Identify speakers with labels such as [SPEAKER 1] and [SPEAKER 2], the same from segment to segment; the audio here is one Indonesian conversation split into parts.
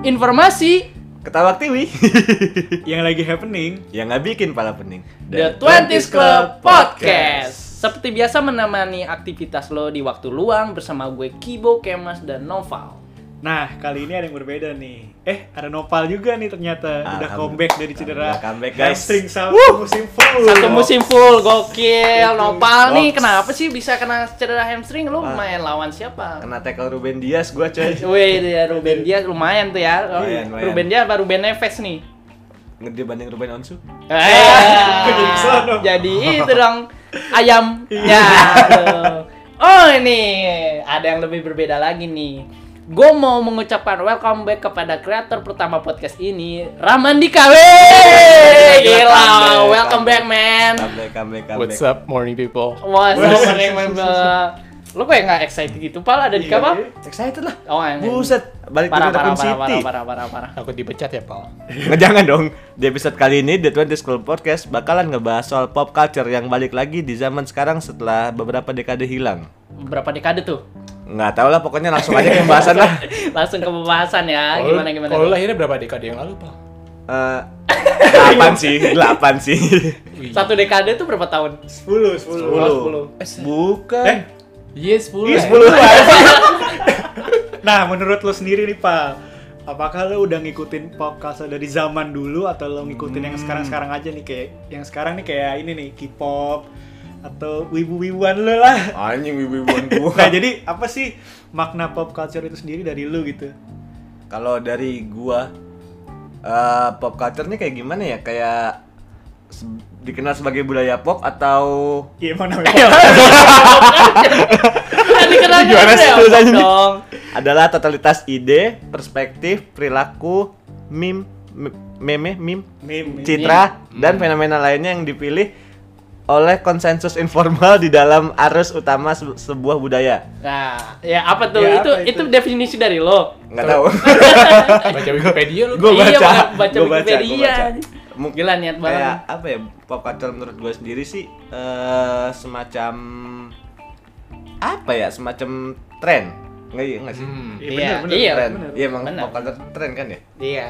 [SPEAKER 1] informasi
[SPEAKER 2] Ketawa Tiwi
[SPEAKER 3] Yang lagi happening.
[SPEAKER 2] yang nggak bikin pala pening.
[SPEAKER 1] The Twenties Club Podcast. Seperti biasa menemani aktivitas lo di waktu luang bersama gue Kibo, Kemas, dan Noval.
[SPEAKER 3] Nah, kali ini ada yang berbeda nih. Eh, ada Nopal juga nih ternyata. Udah comeback dari cedera.
[SPEAKER 2] Comeback, guys.
[SPEAKER 3] Hamstring satu musim full.
[SPEAKER 1] Satu musim full, gokil. Nopal nih,
[SPEAKER 2] Goks.
[SPEAKER 1] kenapa sih bisa kena cedera hamstring? Lo
[SPEAKER 2] Ah.
[SPEAKER 1] main lawan siapa?
[SPEAKER 2] Kena tackle Ruben Dias gua coy.
[SPEAKER 1] Wih, ya Ruben Dias lumayan tuh ya.
[SPEAKER 2] Lumayan, lumayan.
[SPEAKER 1] Ruben Dias apa Ruben Neves nih?
[SPEAKER 2] Dibanding Ruben Onsu.
[SPEAKER 1] Eh, jadi itu dong ayam. Ya. aduh. Oh ini ada yang lebih berbeda lagi nih. Gue mau mengucapkan welcome back kepada kreator pertama podcast ini, Ramandika. Wey,
[SPEAKER 2] Gila,
[SPEAKER 1] welcome back man.
[SPEAKER 2] Comeback, comeback, comeback.
[SPEAKER 4] What's up, morning people?
[SPEAKER 1] Lo kayak nggak excited gitu, Pal? Ada di
[SPEAKER 3] Iya,
[SPEAKER 1] kapal?
[SPEAKER 3] iya.
[SPEAKER 2] Excited lah.
[SPEAKER 1] Oh, yang
[SPEAKER 2] Buset, balik
[SPEAKER 1] Parah, parah, parah,
[SPEAKER 2] City.
[SPEAKER 1] parah, parah, parah, parah.
[SPEAKER 4] Aku dipecat ya, Pal.
[SPEAKER 2] Nggak jangan dong. Di episode kali ini The 20 School Podcast bakalan ngebahas soal pop culture yang balik lagi di zaman sekarang setelah beberapa dekade hilang.
[SPEAKER 1] Berapa dekade tuh?
[SPEAKER 2] Nggak tahu lah, pokoknya langsung aja ke pembahasan lah.
[SPEAKER 1] Langsung ke pembahasan ya. Gimana gimana?
[SPEAKER 4] Kalau lahirnya berapa dekade yang lalu, Pal?
[SPEAKER 2] Eh, delapan sih, delapan sih.
[SPEAKER 1] Satu dekade tuh berapa tahun?
[SPEAKER 3] 10, 10.
[SPEAKER 1] Sepuluh.
[SPEAKER 2] Bukan.
[SPEAKER 3] Eh,
[SPEAKER 4] Iya, 10.
[SPEAKER 2] Iya,
[SPEAKER 4] ya.
[SPEAKER 2] 10
[SPEAKER 3] Nah, menurut lo sendiri nih, Pak. Apakah lo udah ngikutin pop culture dari zaman dulu atau lo ngikutin yang sekarang-sekarang aja nih kayak yang sekarang nih kayak ini nih K-pop atau wibu-wibuan lo lah.
[SPEAKER 2] Anjing wibu-wibuan gua.
[SPEAKER 3] Nah, jadi apa sih makna pop culture itu sendiri dari lo gitu?
[SPEAKER 2] Kalau dari gua eh, pop culture nya kayak gimana ya? Kayak se- dikenal sebagai budaya pop atau
[SPEAKER 3] Iya, emang namanya
[SPEAKER 1] Kan dikenal
[SPEAKER 2] Gimana sih
[SPEAKER 1] ya, dong.
[SPEAKER 2] adalah totalitas ide, perspektif, perilaku, meme, me- meme, meme,
[SPEAKER 3] meme.
[SPEAKER 2] citra dan fenomena lainnya yang dipilih oleh konsensus informal di dalam arus utama se- sebuah budaya.
[SPEAKER 1] Nah, ya apa tuh?
[SPEAKER 3] Ya,
[SPEAKER 1] itu,
[SPEAKER 3] apa
[SPEAKER 1] itu
[SPEAKER 3] itu?
[SPEAKER 1] definisi dari lo.
[SPEAKER 2] Nggak tahu.
[SPEAKER 4] Baca Wikipedia lu.
[SPEAKER 2] Gua
[SPEAKER 1] iya,
[SPEAKER 2] baca,
[SPEAKER 1] baca, baca
[SPEAKER 2] gua baca,
[SPEAKER 1] Wikipedia.
[SPEAKER 2] gua baca. Mungkin
[SPEAKER 1] Gila niat banget.
[SPEAKER 2] kayak apa ya pop culture menurut gue sendiri sih eh, semacam apa ya semacam tren nggak iya nggak sih
[SPEAKER 4] Hmm.
[SPEAKER 3] Iya,
[SPEAKER 1] Iya,
[SPEAKER 3] bener, bener.
[SPEAKER 1] iya.
[SPEAKER 2] tren
[SPEAKER 3] bener.
[SPEAKER 2] iya emang
[SPEAKER 1] Bener.
[SPEAKER 2] pop culture tren kan ya
[SPEAKER 1] Iya.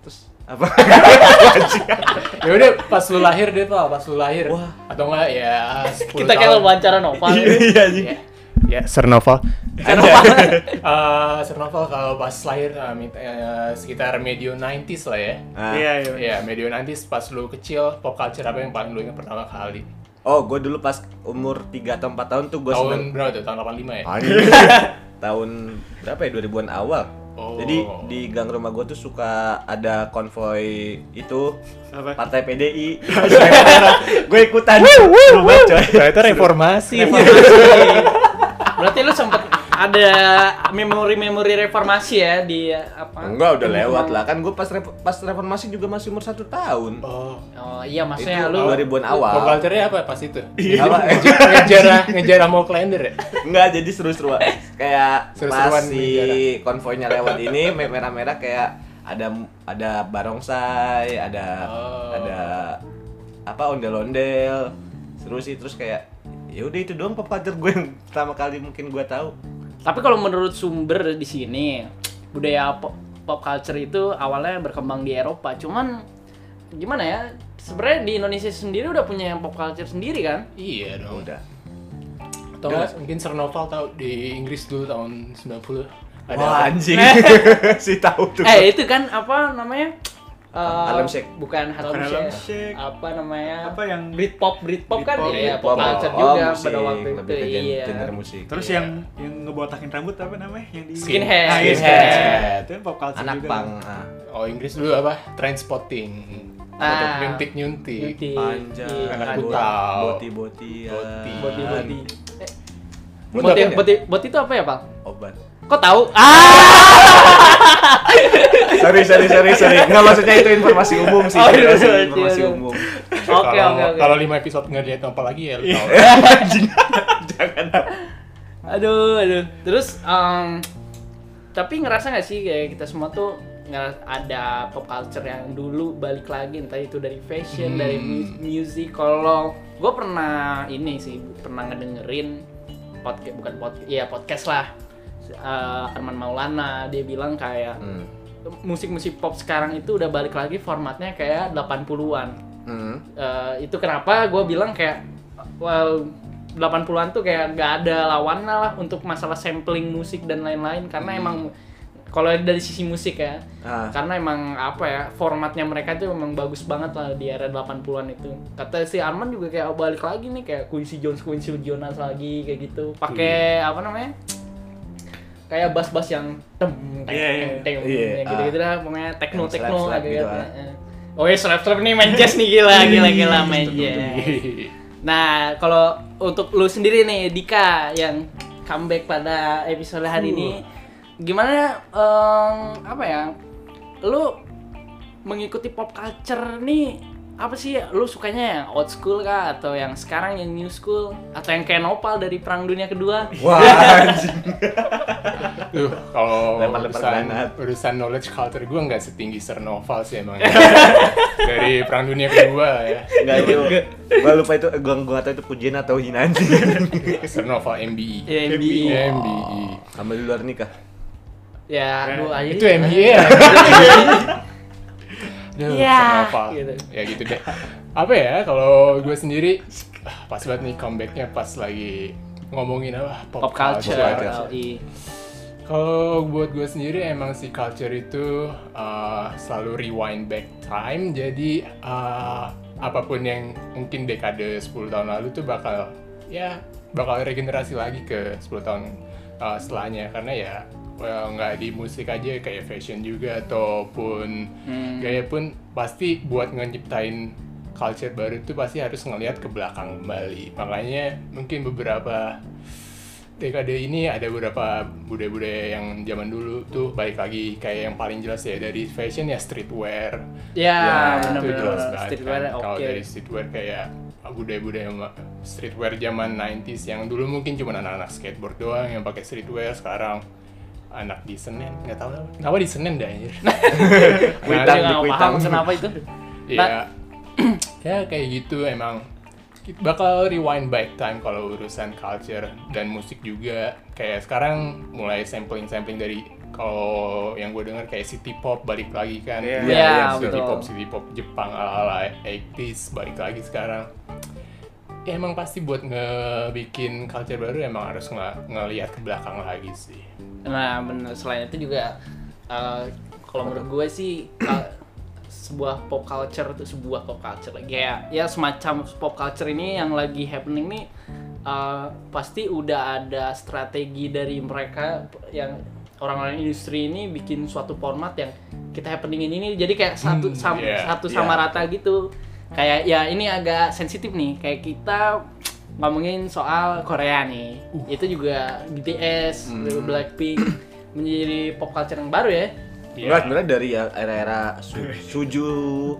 [SPEAKER 2] terus apa
[SPEAKER 4] Ya udah pas lu lahir deh, Pal, pas lu lahir.
[SPEAKER 2] Wah.
[SPEAKER 4] Atau enggak ya 10
[SPEAKER 1] Kita kayak wawancara Nopal.
[SPEAKER 2] iya anjing.
[SPEAKER 4] Ya, ya Sernoval.
[SPEAKER 1] Nopal.
[SPEAKER 4] Eh, Sernoval kalau pas lahir mit- eh, sekitar medio 90s lah ya.
[SPEAKER 2] Ah.
[SPEAKER 3] Iya, iya.
[SPEAKER 4] Ya, medio 90s pas lu kecil, pop culture apa yang paling lu ingat pertama kali?
[SPEAKER 2] oh gue dulu pas umur 3 atau 4 tahun tuh gue
[SPEAKER 4] Tahun
[SPEAKER 2] seneng
[SPEAKER 4] berapa tuh? Tahun 85 ya?
[SPEAKER 2] Tahun berapa ya 2000-an awal
[SPEAKER 4] Oh.
[SPEAKER 2] jadi di gang rumah gue tuh suka ada konvoy itu
[SPEAKER 3] Apa?
[SPEAKER 2] partai PDI gue ikutan seru banget coy
[SPEAKER 4] Ternyata reformasi.
[SPEAKER 1] Berarti lu sempet ada memori-memori reformasi ya di apa?
[SPEAKER 2] Enggak, udah lewat lah. Kan gue pas repo- pas reformasi juga masih umur satu tahun.
[SPEAKER 4] Oh.
[SPEAKER 1] Oh iya maksudnya
[SPEAKER 2] Itu
[SPEAKER 1] lu
[SPEAKER 2] 2000-an
[SPEAKER 4] Pop
[SPEAKER 2] awal.
[SPEAKER 4] culture-nya apa pas itu?
[SPEAKER 2] Apa?
[SPEAKER 4] ngejar ngejar Amo Klender ya?
[SPEAKER 2] Enggak, jadi seru-seru. Kayak
[SPEAKER 4] Seru-seruan
[SPEAKER 2] pas si konvoynya lewat ini me- merah-merah kayak ada ada barongsai, ada
[SPEAKER 4] Oh.
[SPEAKER 2] ada apa ondel-ondel. Seru sih terus kayak ya udah itu doang pop culture gue yang pertama kali mungkin gue tahu.
[SPEAKER 1] Tapi kalau menurut sumber di sini budaya pop, pop culture itu awalnya berkembang di Eropa. Cuman gimana ya? Sebenarnya di Indonesia sendiri udah punya pop culture sendiri kan?
[SPEAKER 4] Iya dong.
[SPEAKER 2] Udah.
[SPEAKER 4] Atau enggak mungkin Sernoval tahu di Inggris dulu tahun 90 ada
[SPEAKER 2] Wah,
[SPEAKER 4] apa?
[SPEAKER 2] anjing. si tahu tuh.
[SPEAKER 1] Eh itu kan apa namanya?
[SPEAKER 2] Harlem Shake.
[SPEAKER 1] Bukan Harlem Shake.
[SPEAKER 3] Shake.
[SPEAKER 1] Apa namanya?
[SPEAKER 3] Apa yang
[SPEAKER 1] Britpop, Britpop kan
[SPEAKER 3] Britpop,
[SPEAKER 1] iya,
[SPEAKER 2] Pop,
[SPEAKER 1] pop culture
[SPEAKER 2] oh,
[SPEAKER 1] juga
[SPEAKER 2] musik,
[SPEAKER 1] pada waktu itu.
[SPEAKER 2] lebih ke gen-
[SPEAKER 1] Iya.
[SPEAKER 2] genre musik.
[SPEAKER 3] Terus
[SPEAKER 4] Iya.
[SPEAKER 3] yang yang ngebotakin rambut apa namanya? Yang di
[SPEAKER 1] Skinhead.
[SPEAKER 3] Ah, iya,
[SPEAKER 4] Skinhead.
[SPEAKER 3] Itu kan pop culture
[SPEAKER 2] Anak
[SPEAKER 3] juga.
[SPEAKER 2] pang. Ah.
[SPEAKER 4] Oh Inggris dulu apa? Trendspotting.
[SPEAKER 1] Ah.
[SPEAKER 4] Nyuntik nyuntik.
[SPEAKER 2] Panjang,
[SPEAKER 1] Iya,
[SPEAKER 4] anak
[SPEAKER 2] boti-boti,
[SPEAKER 4] Boti.
[SPEAKER 1] Boti boti. Eh,
[SPEAKER 2] Boti
[SPEAKER 1] Boti,
[SPEAKER 2] apa ya?
[SPEAKER 1] boti, boti itu apa ya, Pak?
[SPEAKER 2] Obat.
[SPEAKER 1] Kok tahu? Ah!
[SPEAKER 2] sorry, sorry, sorry, sorry. Nggak maksudnya itu informasi umum sih.
[SPEAKER 1] Oh, iya,
[SPEAKER 2] informasi,
[SPEAKER 1] iya,
[SPEAKER 2] informasi
[SPEAKER 1] iya.
[SPEAKER 2] umum.
[SPEAKER 1] Oke,
[SPEAKER 4] Kalau-
[SPEAKER 1] oke, oke.
[SPEAKER 4] Kalau 5 episode nggak lihat apa lagi ya lu tahu.
[SPEAKER 2] Jangan.
[SPEAKER 1] Aduh, aduh. Terus em, tapi ngerasa nggak sih kayak kita semua tuh nggak ada pop culture yang dulu balik lagi entah itu dari fashion,
[SPEAKER 4] Hmm.
[SPEAKER 1] dari mu- music. Kalau gue pernah ini sih pernah ngedengerin podcast bukan podcast, iya podcast lah. Eh, Arman Maulana dia bilang kayak
[SPEAKER 2] Hmm.
[SPEAKER 1] musik-musik pop sekarang itu udah balik lagi formatnya kayak 80-an.
[SPEAKER 2] Hmm.
[SPEAKER 1] Eh, itu kenapa gue bilang kayak well 80-an tuh kayak gak ada lawannya lah untuk masalah sampling musik dan lain-lain karena emang kalau dari sisi musik ya
[SPEAKER 2] Ah.
[SPEAKER 1] karena emang apa ya formatnya mereka tuh emang bagus banget lah di era 80-an itu kata si Arman juga kayak balik lagi nih kayak Quincy Jones Quincy Jones lagi kayak gitu pakai apa namanya kayak bass-bass yang tem teng
[SPEAKER 3] Iya, iya.
[SPEAKER 1] teng teng
[SPEAKER 2] Iya,
[SPEAKER 1] yang gitu-gitu dah pokoknya techno techno lah
[SPEAKER 2] gitu,
[SPEAKER 1] gitu.
[SPEAKER 2] ah.
[SPEAKER 1] Heeh. Oh ya slap slap nih main jazz nih gila gila gila main jazz. Nah, kalau untuk lu sendiri nih Dika yang comeback pada episode hari ini gimana em, apa ya? Lu mengikuti pop culture nih apa sih lu sukanya yang old school kah atau yang sekarang yang new school atau yang kayak Nopal dari Perang Dunia Kedua?
[SPEAKER 2] Wah, anjing.
[SPEAKER 4] Kalau urusan, urusan knowledge culture gue nggak setinggi Sir Noval sih emang. Dari Perang Dunia Kedua ya.
[SPEAKER 2] Enggak itu. Gua lupa itu gua gua nggak tahu itu pujian atau hinaan sih.
[SPEAKER 4] Sir Noval MBE.
[SPEAKER 1] Ya, MBE.
[SPEAKER 4] MBE.
[SPEAKER 2] Sama di luar nikah.
[SPEAKER 1] Ya, aduh, aja
[SPEAKER 4] Itu MBA ya. Duh,
[SPEAKER 1] Iya,
[SPEAKER 4] Sir Noval.
[SPEAKER 1] gitu.
[SPEAKER 4] Ya gitu deh. Apa ya kalau gue sendiri ah, pas banget nih comebacknya pas lagi ngomongin apa
[SPEAKER 1] pop culture.
[SPEAKER 2] culture.
[SPEAKER 1] LI.
[SPEAKER 4] Kalau buat gue sendiri emang si culture itu uh, selalu rewind back time jadi uh, apa pun yang mungkin dekade 10 tahun lalu tuh bakal ya bakal regenerasi lagi ke 10 tahun uh, setelahnya karena ya well, nggak di musik aja kayak fashion juga ataupun
[SPEAKER 1] Hmm.
[SPEAKER 4] gaya pun pasti buat ngeciptain culture baru itu pasti harus ngelihat ke belakang kembali makanya mungkin beberapa dekade ini ada beberapa budaya-budaya yang zaman dulu tuh balik lagi kayak yang paling jelas ya dari fashion ya streetwear
[SPEAKER 1] Ya,
[SPEAKER 2] Ya,
[SPEAKER 1] benar
[SPEAKER 4] itu jelas banget
[SPEAKER 1] Streetwear
[SPEAKER 4] kan.
[SPEAKER 1] oke.
[SPEAKER 4] kalau dari streetwear kayak budaya-budaya streetwear zaman 90s yang dulu mungkin cuma anak-anak skateboard doang yang pakai streetwear sekarang anak di Senen nggak tahu kenapa di Senen dah anjir?
[SPEAKER 1] Gue
[SPEAKER 2] Kuitang,
[SPEAKER 1] nggak
[SPEAKER 2] di
[SPEAKER 1] paham kenapa itu.
[SPEAKER 4] ya ya kayak gitu emang. Kita bakal rewind back time kalau urusan culture dan musik juga. Kayak sekarang mulai sampling sampling dari kalau yang gue denger kayak city pop balik lagi kan.
[SPEAKER 3] Iya.
[SPEAKER 1] Iya,
[SPEAKER 4] city
[SPEAKER 1] betul.
[SPEAKER 4] pop city pop Jepang ala ala 80s balik lagi sekarang. Ya emang pasti buat ngebikin culture baru emang harus nge- ngelihat ke belakang lagi sih
[SPEAKER 1] Nah, bener. Selain itu juga eh, kalau menurut gue sih eh, sebuah pop culture itu sebuah pop culture kayak ya semacam pop culture ini yang lagi happening nih eh, pasti udah ada strategi dari mereka yang orang-orang industri ini bikin suatu format yang kita happeningin ini jadi kayak satu
[SPEAKER 4] Hmm,
[SPEAKER 1] sam-
[SPEAKER 4] iya,
[SPEAKER 1] satu sama
[SPEAKER 2] iya.
[SPEAKER 1] rata gitu kayak ya ini agak sensitif nih kayak kita ngomongin soal Korea nih itu juga BTS
[SPEAKER 2] Hmm.
[SPEAKER 1] Blackpink menjadi pop culture yang baru ya
[SPEAKER 2] Enggak, sebenarnya dari ya era-era su- suju.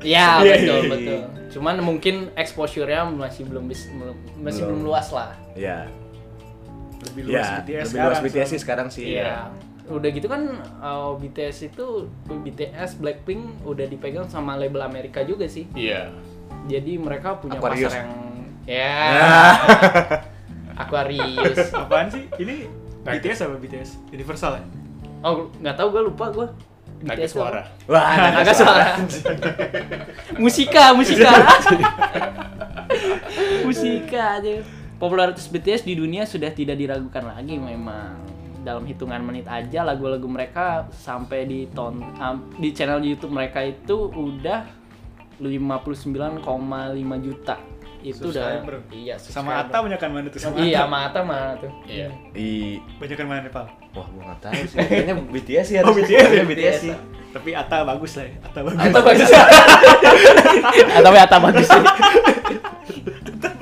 [SPEAKER 1] Iya
[SPEAKER 2] Iya,
[SPEAKER 1] betul
[SPEAKER 2] iya.
[SPEAKER 1] betul cuman mungkin exposure-nya masih belum bis- masih
[SPEAKER 2] Belum.
[SPEAKER 1] belum luas lah
[SPEAKER 2] Ya.
[SPEAKER 3] Lebih luas
[SPEAKER 2] Ya,
[SPEAKER 3] BTS
[SPEAKER 2] lebih luas
[SPEAKER 3] sekarang,
[SPEAKER 2] BTS sih sekarang sih.
[SPEAKER 1] Iya. Udah gitu kan uh, BTS itu BTS Blackpink udah dipegang sama label Amerika juga sih.
[SPEAKER 4] iya
[SPEAKER 1] Jadi mereka punya
[SPEAKER 2] Aquarius.
[SPEAKER 1] pasar yang ya
[SPEAKER 2] Nah.
[SPEAKER 1] Aquarius.
[SPEAKER 3] Apaan sih? Ini BTS apa BTS? Universal ya?
[SPEAKER 1] Oh, nggak tahu gue lupa gue.
[SPEAKER 4] naga suara
[SPEAKER 2] Wah,
[SPEAKER 1] Naga suara. musika, musika. musika aja. Popularitas BTS di dunia sudah tidak diragukan lagi memang. Dalam hitungan menit aja lagu-lagu mereka sampai di ton am- di channel YouTube mereka itu udah 59,5 juta. Itu udah
[SPEAKER 3] Subscriber.
[SPEAKER 1] iya
[SPEAKER 3] Sama
[SPEAKER 1] subscriber.
[SPEAKER 3] Atta banyakan mana tuh? Sama
[SPEAKER 1] Iya,
[SPEAKER 3] Atta.
[SPEAKER 1] sama Atta mana tuh?
[SPEAKER 4] iya
[SPEAKER 2] I
[SPEAKER 3] Banyakan mana nih, Pal?
[SPEAKER 2] Wah, gua nggak tahu sih. Kayaknya BTS sih.
[SPEAKER 3] Oh,
[SPEAKER 2] harusnya.
[SPEAKER 3] BTS ya?
[SPEAKER 2] BTS sih.
[SPEAKER 3] Tapi Atta bagus lah ya. Atta bagus.
[SPEAKER 1] Atta bagus. Atau Atta bagus sih.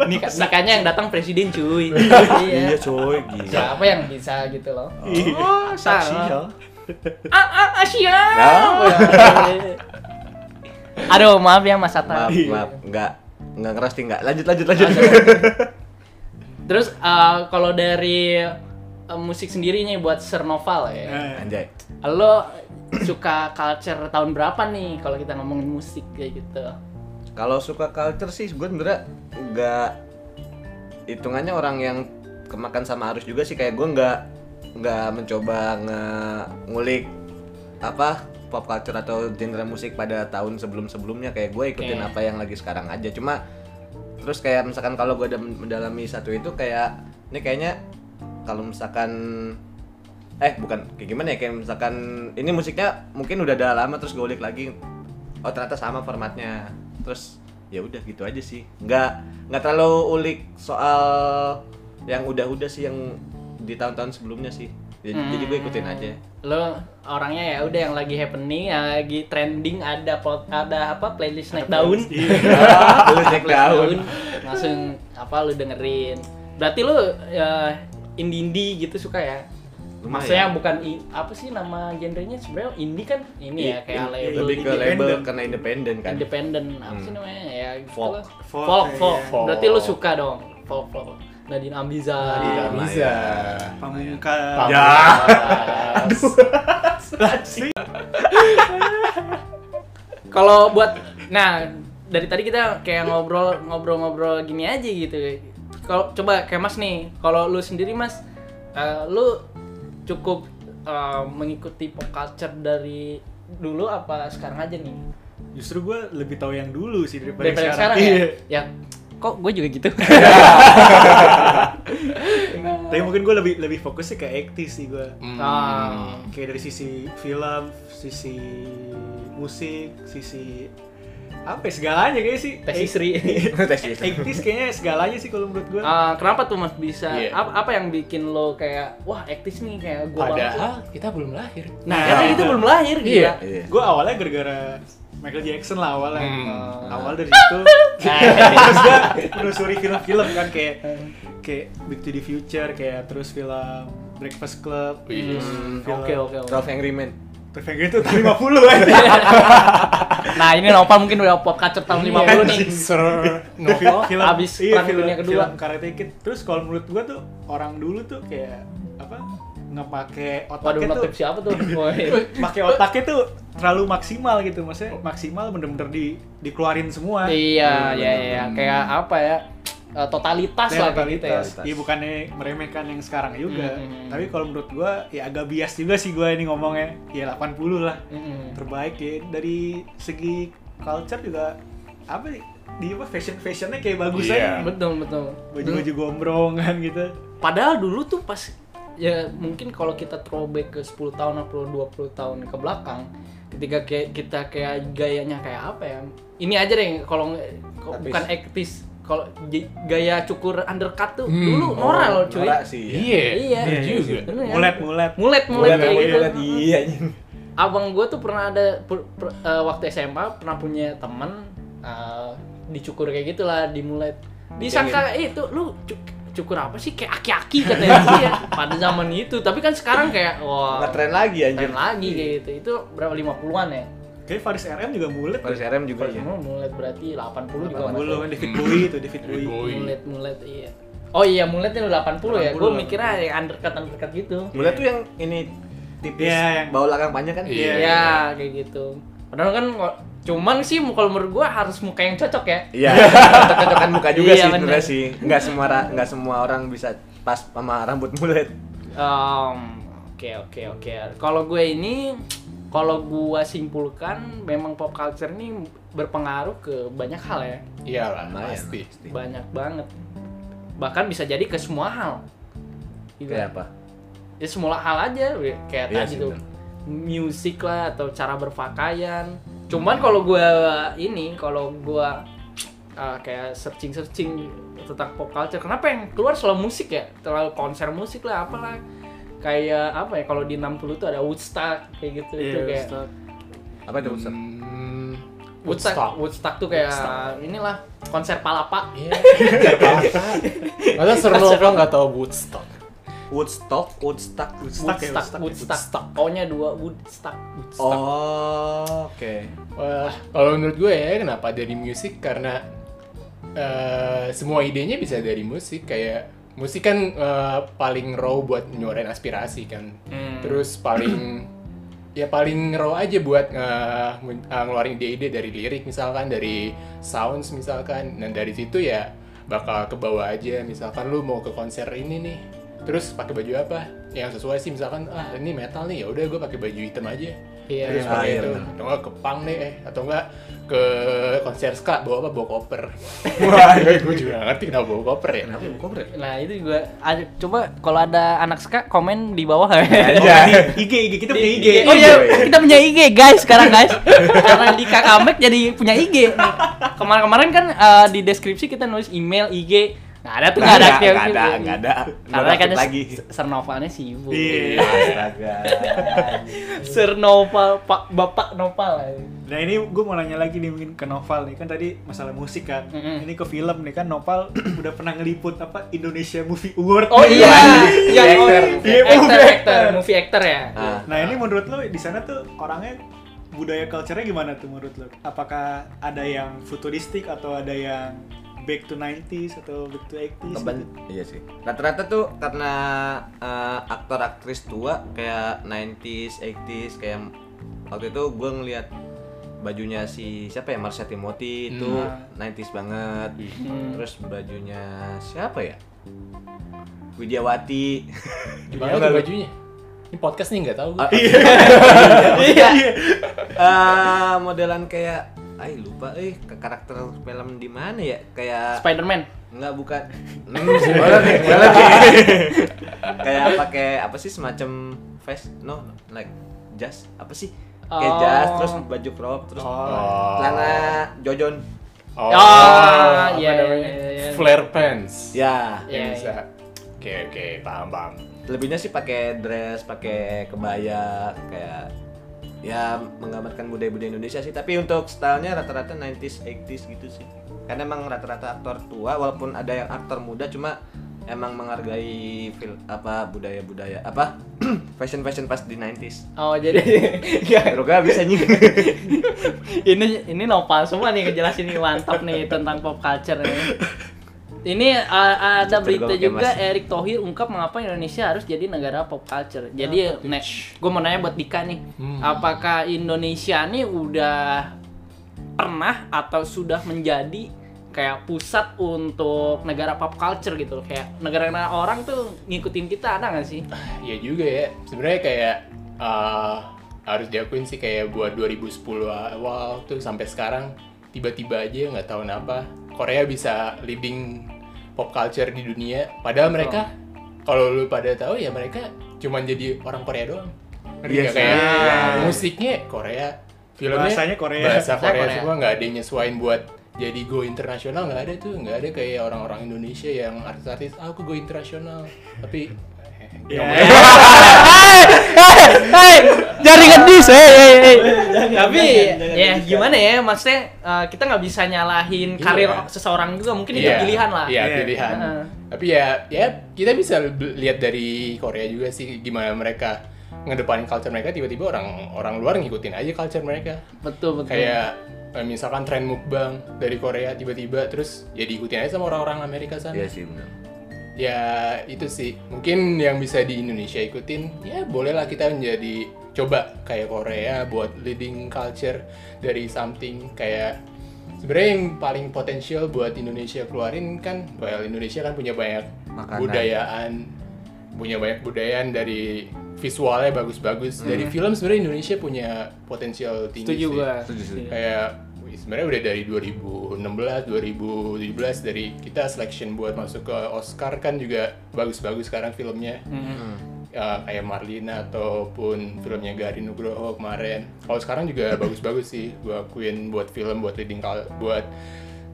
[SPEAKER 1] Nik nikahnya yang datang presiden cuy.
[SPEAKER 2] Iya, coy, gila.
[SPEAKER 1] Siapa yang bisa gitu loh?
[SPEAKER 3] Oh, saksi ya.
[SPEAKER 1] Ah, ah, Asia.
[SPEAKER 2] Ya.
[SPEAKER 1] Aduh, maaf ya Mas Atta.
[SPEAKER 2] Maaf, maaf, enggak enggak ngerasti enggak. Lanjut lanjut lanjut.
[SPEAKER 1] Terus eh, kalau dari eh, musik sendiri nih buat Sir Noval ya.
[SPEAKER 3] Nah,
[SPEAKER 2] Anjay.
[SPEAKER 1] Lo suka culture tahun berapa nih kalau kita ngomongin musik kayak gitu?
[SPEAKER 2] Kalau suka culture sih gue sebenernya nggak hitungannya orang yang kemakan sama arus juga sih kayak gue nggak nggak mencoba nge ngulik apa pop culture atau genre musik pada tahun sebelum-sebelumnya. Kayak gue ikutin
[SPEAKER 1] Oke.
[SPEAKER 2] apa yang lagi sekarang aja. Cuma terus kayak misalkan kalau gue udah mendalami satu itu kayak ini kayaknya kalau misalkan eh bukan kayak gimana ya? Kayak misalkan ini musiknya mungkin udah ada lama terus gue ulik lagi oh ternyata sama formatnya. Terus ya udah gitu aja sih. Nggak nggak terlalu ulik soal yang udah-udah sih yang di tahun-tahun sebelumnya sih jadi, jadi gue ikutin aja.
[SPEAKER 1] Lo orangnya ya udah yang lagi happening yang lagi trending ada pot, ada apa playlist naik daun.
[SPEAKER 2] Ah, lu cek
[SPEAKER 1] Playlist
[SPEAKER 2] daun.
[SPEAKER 1] langsung apa lu dengerin. Berarti lu ya indie indie gitu suka ya?
[SPEAKER 2] Lumayan.
[SPEAKER 1] maksudnya bukan i- apa sih nama genrenya? Sebenarnya indie kan ini ya kayak label.
[SPEAKER 2] lebih ke label karena independen kan.
[SPEAKER 1] Independen apa
[SPEAKER 2] Hmm.
[SPEAKER 1] sih namanya ya gitu
[SPEAKER 2] Folk.
[SPEAKER 3] Folk,
[SPEAKER 1] folk
[SPEAKER 3] ya,
[SPEAKER 1] folk.
[SPEAKER 3] Ya.
[SPEAKER 1] berarti lu suka dong folk folk Nadine Ambiza
[SPEAKER 4] Iya,
[SPEAKER 2] Nah,
[SPEAKER 4] bisa.
[SPEAKER 3] Pamungkas.
[SPEAKER 2] Ya.
[SPEAKER 1] Kalau buat nah dari tadi kita kayak ngobrol ngobrol-ngobrol gini aja gitu. Kalau coba kayak Mas nih, kalau lu sendiri Mas, eh, lu cukup eh, mengikuti pop culture dari dulu apa sekarang aja nih?
[SPEAKER 3] Justru gue lebih tahu yang dulu sih daripada,
[SPEAKER 1] Daripada
[SPEAKER 3] yang
[SPEAKER 1] sekarang
[SPEAKER 3] Iya.
[SPEAKER 1] ya? Ya, kok gue juga gitu.
[SPEAKER 3] Tapi mungkin gue lebih lebih fokusnya ke acting sih gue.
[SPEAKER 4] Hmm.
[SPEAKER 1] Ah.
[SPEAKER 3] Kayak dari sisi film, sisi musik, sisi apa ya, segalanya kayaknya sih.
[SPEAKER 1] Tes Sri.
[SPEAKER 3] Acting kayaknya segalanya sih kalau menurut gue.
[SPEAKER 1] Ah, kenapa tuh Mas bisa?
[SPEAKER 4] Iya.
[SPEAKER 1] Apa, apa yang bikin lo kayak wah aktis nih kayak gue
[SPEAKER 4] Padahal kita belum lahir.
[SPEAKER 1] Nah, karena itu belum lahir gitu.
[SPEAKER 4] Iya.
[SPEAKER 3] gue awalnya gara-gara Michael Jackson lah awalnya.
[SPEAKER 4] Hmm.
[SPEAKER 3] Awal dari situ. terus gue menelusuri film-film kan kayak kayak Back to the Future kayak terus film Breakfast Club.
[SPEAKER 1] Hmm,
[SPEAKER 3] film
[SPEAKER 1] Oke oke.
[SPEAKER 2] 12 Angry Men
[SPEAKER 3] Perfect itu tahun 50 kan.
[SPEAKER 1] Nah ini Nopal mungkin udah pop culture tahun 50 nih.
[SPEAKER 4] Sir
[SPEAKER 1] Novel
[SPEAKER 3] film
[SPEAKER 1] abis
[SPEAKER 3] iya,
[SPEAKER 1] perang
[SPEAKER 3] film,
[SPEAKER 1] dunia kedua.
[SPEAKER 3] film Karate Kid. Terus kalau menurut gua tuh orang dulu tuh kayak apa? Ngepake
[SPEAKER 1] Waduh
[SPEAKER 3] otaknya tuh
[SPEAKER 1] notif siapa tuh? Woi.
[SPEAKER 3] pakai otaknya tuh terlalu maksimal gitu maksudnya maksimal bener-bener di dikeluarin semua
[SPEAKER 1] iya,
[SPEAKER 2] Hmm,
[SPEAKER 1] iya, iya. Kayak apa ya? eh, Totalitas
[SPEAKER 3] Ya,
[SPEAKER 1] lah gitu ya.
[SPEAKER 3] totalitas. Iya bukannya meremehkan yang sekarang juga.
[SPEAKER 1] Hmm.
[SPEAKER 3] Tapi kalau menurut gua ya agak bias juga sih gua ini ngomongnya. Ya 80 lah.
[SPEAKER 1] Mm-mm.
[SPEAKER 3] Terbaik ya dari segi culture juga apa nih? Di apa fashion fashionnya kayak bagus
[SPEAKER 4] Iya.
[SPEAKER 3] aja.
[SPEAKER 1] Betul betul.
[SPEAKER 3] Baju-baju gombrongan gitu.
[SPEAKER 1] Padahal dulu tuh pas ya mungkin kalau kita throwback ke 10 tahun atau 20 tahun ke belakang ketika kayak kita kayak gayanya kayak apa ya ini aja deh kalau bukan aktis kalau gaya cukur undercut tuh
[SPEAKER 4] Hmm.
[SPEAKER 1] dulu norak loh cuy
[SPEAKER 2] Norak sih ya.
[SPEAKER 4] Iya.
[SPEAKER 1] Iya.
[SPEAKER 4] Iya juga.
[SPEAKER 1] Bener ya?
[SPEAKER 3] Mulet mulet.
[SPEAKER 1] mulet mulet kayak gitu
[SPEAKER 2] iya anjing.
[SPEAKER 1] abang gue tuh pernah ada per- per- eh, waktu SMA pernah punya temen eh, dicukur kayak gitulah di mulet disangka itu lu cukur apa sih? Kayak aki-aki katanya. Dia pada zaman itu. Tapi kan sekarang kayak wah
[SPEAKER 2] ngetren lagi anjir.
[SPEAKER 1] tren lagi kayak gitu. Itu berapa 50-an ya?
[SPEAKER 3] Kayak Faris RM juga mulet.
[SPEAKER 2] Paris RM juga ya
[SPEAKER 1] mulet berarti 80 juga
[SPEAKER 3] 80
[SPEAKER 1] masuk.
[SPEAKER 3] kan David Bowie itu David Bowie.
[SPEAKER 1] Mulet mulet iya. Oh iya muletnya udah 80 ya?
[SPEAKER 3] 80
[SPEAKER 1] gue
[SPEAKER 3] lah.
[SPEAKER 1] mikirnya yang undercut undercut gitu.
[SPEAKER 2] Mulai tuh yang ini tipis
[SPEAKER 3] Iya, yang-
[SPEAKER 2] bau belakang panjang kan?
[SPEAKER 4] Iya.
[SPEAKER 1] Iya, kayak gitu. Padahal kan cuman sih kalau menurut gua harus muka yang cocok ya.
[SPEAKER 2] Iya, cocok-cocokan muka juga
[SPEAKER 1] Iya,
[SPEAKER 2] sih
[SPEAKER 1] bener.
[SPEAKER 2] sebenarnya sih. Enggak semua ra- nggak semua orang bisa pas sama rambut mulet.
[SPEAKER 1] Oke oke oke. Kalau gue ini, kalau gua simpulkan, memang pop culture ini berpengaruh ke banyak hal ya,
[SPEAKER 4] Iyalah,
[SPEAKER 2] Lumayan.
[SPEAKER 4] pasti.
[SPEAKER 1] banyak banget. Bahkan bisa jadi ke semua hal. Gitu.
[SPEAKER 2] Kayak apa?
[SPEAKER 1] Ya semua hal aja, kayak
[SPEAKER 2] Iya
[SPEAKER 1] tadi
[SPEAKER 2] sih,
[SPEAKER 1] tuh
[SPEAKER 2] bener.
[SPEAKER 1] musik lah atau cara berpakaian. Cuman kalau gua ini, kalau gua uh, kayak searching searching tentang pop culture, kenapa yang keluar selalu musik ya? Terlalu konser musik lah, apalah. Kayak apa ya? Kalau di 60 tuh ada Woodstock kayak gitu itu
[SPEAKER 3] Iya,
[SPEAKER 1] kayak.
[SPEAKER 2] Apa itu Ustaz?
[SPEAKER 4] Hmm,
[SPEAKER 1] Woodstock. Woodstock tuh kayak inilah konser palapa.
[SPEAKER 4] Iya. Masa seru lo nggak tahu Woodstock?
[SPEAKER 2] Woodstock, Woodstock.
[SPEAKER 3] Woodstock ya,
[SPEAKER 1] Woodstock,
[SPEAKER 3] Woodstock.
[SPEAKER 1] Woodstock. O-nya dua Woodstock.
[SPEAKER 4] Woodstock.
[SPEAKER 2] Oh, oke.
[SPEAKER 4] Wah, kalau menurut gue ya kenapa dari musik karena eh, semua idenya bisa dari musik kayak musik kan eh, paling raw buat nyuarain aspirasi kan.
[SPEAKER 1] Hmm.
[SPEAKER 4] Terus paling ya paling raw aja buat eh, ngeluarin ide-ide dari lirik misalkan dari sounds misalkan dan dari situ ya bakal ke bawah aja misalkan lu mau ke konser ini nih terus pakai baju apa yang sesuai sih misalkan ah ini metal nih ya udah gue pakai baju hitam aja
[SPEAKER 1] Iya.
[SPEAKER 4] Terus pakai
[SPEAKER 2] Ah, iya
[SPEAKER 4] itu atau enggak ke punk deh eh atau enggak ke konser ska bawa apa bawa koper
[SPEAKER 2] Wah,
[SPEAKER 4] gue juga ngerti kenapa bawa koper ya
[SPEAKER 2] Kenapa mau koper?
[SPEAKER 1] Nah itu juga ada, coba kalau ada anak ska komen di bawah
[SPEAKER 3] Oh,
[SPEAKER 4] Iya.
[SPEAKER 3] ini IG IG kita punya IG.
[SPEAKER 1] Oh iya, kita punya IG guys sekarang guys. Karena di Kakamek jadi punya IG. Nih. Kemarin-kemarin kan eh, di deskripsi kita nulis email, IG. Nggak ada tuh, nggak ada.
[SPEAKER 2] Nggak
[SPEAKER 1] aktif.
[SPEAKER 2] ada, nggak ada.
[SPEAKER 1] Karena kan
[SPEAKER 2] lagi.
[SPEAKER 1] Sernovalnya sibuk.
[SPEAKER 3] Iya.
[SPEAKER 2] Astaga.
[SPEAKER 1] Sernoval, Pak Bapak Noval.
[SPEAKER 3] Nah ini gue mau nanya lagi nih mungkin ke Noval nih kan tadi masalah musik kan. Ini ke film nih kan Noval udah pernah ngeliput apa Indonesia Movie Award.
[SPEAKER 1] Oh iya, yang
[SPEAKER 2] Movie actor.
[SPEAKER 3] Iya,
[SPEAKER 1] actor,
[SPEAKER 3] movie
[SPEAKER 1] actor,
[SPEAKER 3] actor.
[SPEAKER 1] movie actor ya.
[SPEAKER 2] Ah.
[SPEAKER 3] Nah ini menurut lo di sana tuh orangnya budaya culture-nya gimana tuh menurut lo? Apakah ada yang futuristik atau ada yang back to 90s atau back to 80s?
[SPEAKER 2] Keban- iya sih. Rata-rata tuh karena eh, aktor aktris tua kayak 90s, 80s kayak waktu itu gue ngeliat bajunya si siapa ya Marsha Timothy itu
[SPEAKER 3] Hmm.
[SPEAKER 2] 90s banget.
[SPEAKER 1] Hmm.
[SPEAKER 2] Terus bajunya siapa ya? Widiawati.
[SPEAKER 4] gimana tuh bajunya ini podcast nih nggak tahu gue
[SPEAKER 2] Ah,
[SPEAKER 1] Iya.
[SPEAKER 2] Eh, modelan kayak ay lupa eh ke karakter film di mana ya? Kayak
[SPEAKER 1] Spider-Man.
[SPEAKER 2] Enggak bukan. Hmm, boleh nih, boleh nih. Kayak pakai apa sih semacam vest? No, like jas apa sih? Kayak
[SPEAKER 1] Oh.
[SPEAKER 2] jas terus baju crop terus
[SPEAKER 4] Oh.
[SPEAKER 2] celana jojon.
[SPEAKER 4] oh, apa
[SPEAKER 1] iya,
[SPEAKER 4] namanya?
[SPEAKER 1] iya.
[SPEAKER 4] flare pants
[SPEAKER 2] Ya,
[SPEAKER 1] iya.
[SPEAKER 4] bisa oke oke paham paham
[SPEAKER 2] lebihnya sih pakai dress, pakai kebaya kayak ya menggambarkan budaya-budaya Indonesia sih. Tapi untuk stylenya rata-rata 90s 80s gitu sih. Karena emang rata-rata aktor tua walaupun ada yang aktor muda cuma emang menghargai fil apa budaya-budaya apa fashion fashion pas di 90s
[SPEAKER 1] Oh jadi ya,
[SPEAKER 2] gak bisa nih
[SPEAKER 1] ini ini nopal semua nih ngejelasin nih mantap nih tentang pop culture nih. Ini uh, ada berita juga
[SPEAKER 2] mas.
[SPEAKER 1] Erick Thohir ungkap mengapa Indonesia harus jadi negara pop culture. Jadi gue mau nanya buat Dika nih,
[SPEAKER 4] Hmm.
[SPEAKER 1] apakah Indonesia nih udah pernah atau sudah menjadi kayak pusat untuk negara pop culture gitu loh kayak negara-negara orang tuh ngikutin kita ada nggak sih?
[SPEAKER 4] Iya juga ya. Sebenarnya kayak uh, harus diakuin sih kayak buat 2010 awal tuh sampai sekarang tiba-tiba aja nggak tahu kenapa Korea bisa leading pop culture di dunia. Padahal mereka kalau lu pada tahu ya mereka cuman jadi orang Korea doang.
[SPEAKER 2] Iya sih.
[SPEAKER 4] kayak
[SPEAKER 2] Iya.
[SPEAKER 4] musiknya Korea, filmnya
[SPEAKER 3] Bahasanya Korea.
[SPEAKER 4] bahasa
[SPEAKER 1] Bahasa
[SPEAKER 4] Korea,
[SPEAKER 1] Korea.
[SPEAKER 4] semua nggak ada yang nyesuain buat jadi go internasional nggak ada tuh nggak ada kayak orang-orang Indonesia yang artis-artis "Ah, aku go internasional tapi eh,
[SPEAKER 3] Ya.
[SPEAKER 1] Hei, jangan ngedis, hei, hei, hei. Tapi ya gimana ya, maksudnya eh, kita nggak bisa nyalahin
[SPEAKER 4] Iya.
[SPEAKER 1] karir seseorang juga, mungkin itu
[SPEAKER 4] Iya,
[SPEAKER 1] pilihan lah.
[SPEAKER 4] Iya,
[SPEAKER 3] Iya.
[SPEAKER 4] pilihan.
[SPEAKER 1] Heeh.
[SPEAKER 4] Tapi ya, ya kita bisa lihat dari Korea juga sih gimana mereka ngedepanin culture mereka tiba-tiba orang orang luar ngikutin aja culture mereka.
[SPEAKER 1] Betul betul.
[SPEAKER 4] Kayak eh, misalkan tren mukbang dari Korea tiba-tiba terus ya diikutin aja sama orang-orang Amerika sana.
[SPEAKER 2] Iya sih benar
[SPEAKER 4] Ya itu sih mungkin yang bisa di Indonesia ikutin ya bolehlah kita menjadi coba kayak Korea buat leading culture dari something kayak sebenarnya yang paling potensial buat Indonesia keluarin kan well Indonesia kan punya banyak
[SPEAKER 2] Makanan.
[SPEAKER 4] budayaan punya banyak budayaan dari visualnya bagus-bagus dari film sebenarnya Indonesia punya potensial tinggi
[SPEAKER 1] Setuju
[SPEAKER 4] sih.
[SPEAKER 2] Setuju, setuju.
[SPEAKER 4] kayak sebenarnya udah dari 2016 2017 dari kita selection buat masuk ke Oscar kan juga bagus-bagus sekarang filmnya
[SPEAKER 1] Mm-mm.
[SPEAKER 4] Ya, kayak Marlina ataupun filmnya Gari Nugroho kemarin kalau sekarang juga bagus-bagus sih gua akuin buat film buat leading buat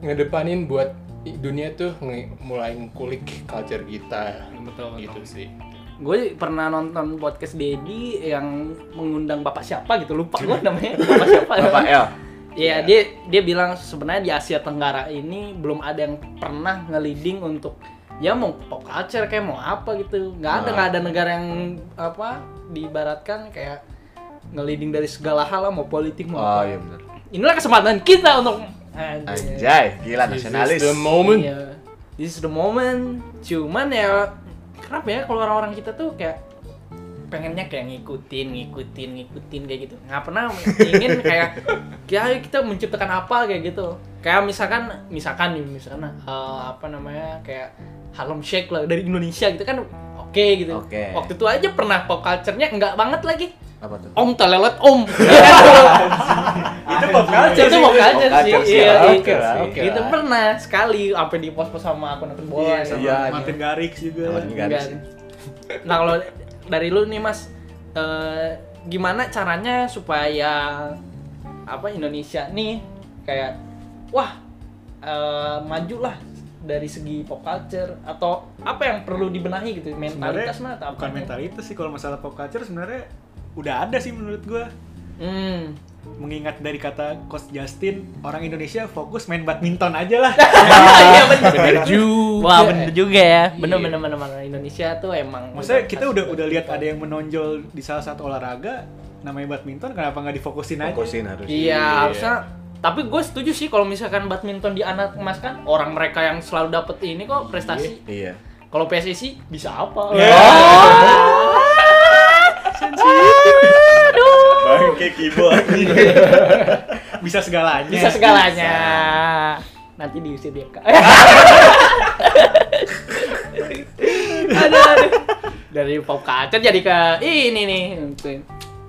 [SPEAKER 4] ngedepanin buat dunia tuh mulai ngulik culture kita
[SPEAKER 1] Betul,
[SPEAKER 4] gitu sih
[SPEAKER 1] Gue pernah nonton podcast Dedi yang mengundang bapak siapa gitu, lupa gue namanya. Bapak siapa?
[SPEAKER 2] Bapak L
[SPEAKER 1] Iya, dia dia bilang sebenarnya di Asia Tenggara ini belum ada yang pernah nge-leading untuk ya mau pop culture kayak mau apa gitu. nggak ada
[SPEAKER 2] Nah.
[SPEAKER 1] nggak ada negara yang apa diibaratkan kayak nge-leading dari segala hal lah mau politik mau
[SPEAKER 2] oh
[SPEAKER 1] apa.
[SPEAKER 2] iya benar
[SPEAKER 1] Inilah kesempatan kita untuk Anjay.
[SPEAKER 2] anjay gila
[SPEAKER 4] This is
[SPEAKER 2] nasionalis
[SPEAKER 4] the moment
[SPEAKER 1] Iya. This is the moment. Cuman ya kenapa ya kalau orang-orang kita tuh kayak pengennya kayak ngikutin, ngikutin, ngikutin kayak gitu. Nggak pernah ingin kayak kayak kita menciptakan apa kayak gitu. Kayak misalkan misalkan nih misalkan eh, apa namanya kayak Harlem Shake lah dari Indonesia gitu kan oke gitu.
[SPEAKER 2] Oke.
[SPEAKER 1] Waktu itu aja pernah pop culture-nya enggak banget lagi.
[SPEAKER 2] Apa tuh?
[SPEAKER 1] Om telelet om.
[SPEAKER 3] Itu pop culture
[SPEAKER 1] itu
[SPEAKER 2] Pop
[SPEAKER 1] sih.
[SPEAKER 2] culture sih.
[SPEAKER 1] Iya,
[SPEAKER 2] Oke
[SPEAKER 4] oke
[SPEAKER 1] Itu
[SPEAKER 4] lah.
[SPEAKER 1] pernah sekali sampai di pos-pos sama akun-akun bola.
[SPEAKER 3] Iya,
[SPEAKER 1] sama-
[SPEAKER 3] sama
[SPEAKER 2] Iya,
[SPEAKER 3] Martin Garrix juga.
[SPEAKER 2] Martin Garrix.
[SPEAKER 1] Nah, kalau dari lu nih, Mas, eh, gimana caranya supaya apa Indonesia nih kayak wah eh, maju lah dari segi pop culture atau apa yang perlu dibenahi gitu mentalitas mah atau apa
[SPEAKER 3] bukan mentalitas sih kalau masalah pop culture sebenarnya udah ada sih menurut gua.
[SPEAKER 1] hmm.
[SPEAKER 3] Mengingat dari kata Coach Justin, orang Indonesia fokus main badminton aja lah.
[SPEAKER 1] iya benar
[SPEAKER 4] Bener juga.
[SPEAKER 1] wah juga ya bener bener bener bener Indonesia tuh emang
[SPEAKER 3] Maksudnya kita udah udah lihat ada yang menonjol di salah satu olahraga namanya badminton, kenapa nggak difokusin aja?
[SPEAKER 2] Fokusin harus.
[SPEAKER 1] Iya,
[SPEAKER 4] Iya.
[SPEAKER 1] harusnya. Tapi gue setuju sih kalau misalkan badminton di anak emas kan orang mereka yang selalu dapet ini kok prestasi.
[SPEAKER 2] Iya.
[SPEAKER 1] Kalau PSSI bisa apa?
[SPEAKER 3] Ya.
[SPEAKER 2] Bangke keyboard.
[SPEAKER 3] Bisa segalanya.
[SPEAKER 1] Bisa segalanya. Nanti diusir dia kak. aduh. Dari pop culture jadi ke ini nih.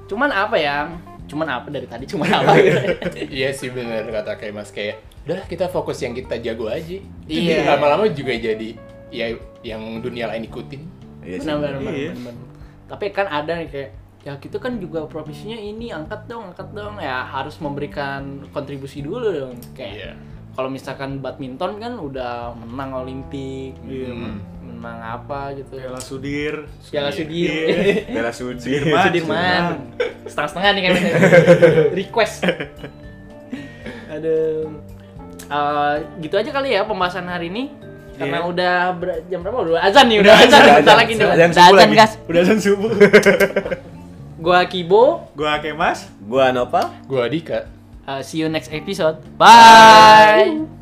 [SPEAKER 1] Cuman apa ya? Cuman apa dari tadi? Cuman apa?
[SPEAKER 4] Iya sih bener kata kayak mas kayak udahlah kita fokus yang kita jago aja.
[SPEAKER 1] Iya.
[SPEAKER 4] Lama-lama juga jadi ya yang dunia lain ikutin.
[SPEAKER 2] Iya sih.
[SPEAKER 1] benar benar
[SPEAKER 3] Iya.
[SPEAKER 1] benar, benar. Tapi kan ada nih kayak ya kita kan juga profesinya ini angkat dong angkat dong ya harus memberikan kontribusi dulu dong kayak
[SPEAKER 4] Iya.
[SPEAKER 1] kalau misalkan badminton kan udah menang olimpik
[SPEAKER 3] Iya,
[SPEAKER 4] Hmm.
[SPEAKER 1] menang apa gitu
[SPEAKER 3] Piala Sudir.
[SPEAKER 1] Piala Sudir
[SPEAKER 3] Iya.
[SPEAKER 2] Bela Sudir.
[SPEAKER 3] Sudirman.
[SPEAKER 1] Sudirman setengah-setengah nih kan request aduh Eh, gitu aja kali ya pembahasan hari ini karena
[SPEAKER 3] Iya.
[SPEAKER 1] udah ber- jam berapa udah azan nih udah azan
[SPEAKER 2] azan,
[SPEAKER 1] bentar
[SPEAKER 2] azan.
[SPEAKER 1] lagi nih
[SPEAKER 2] Azan
[SPEAKER 1] udah
[SPEAKER 2] subuh
[SPEAKER 1] azan
[SPEAKER 2] lagi.
[SPEAKER 1] gas
[SPEAKER 3] Udah azan subuh.
[SPEAKER 1] gua Kibo
[SPEAKER 3] Gua Kemas.
[SPEAKER 2] Gua Nopal.
[SPEAKER 4] Gua Dika.
[SPEAKER 1] Uh, see you next episode. Bye.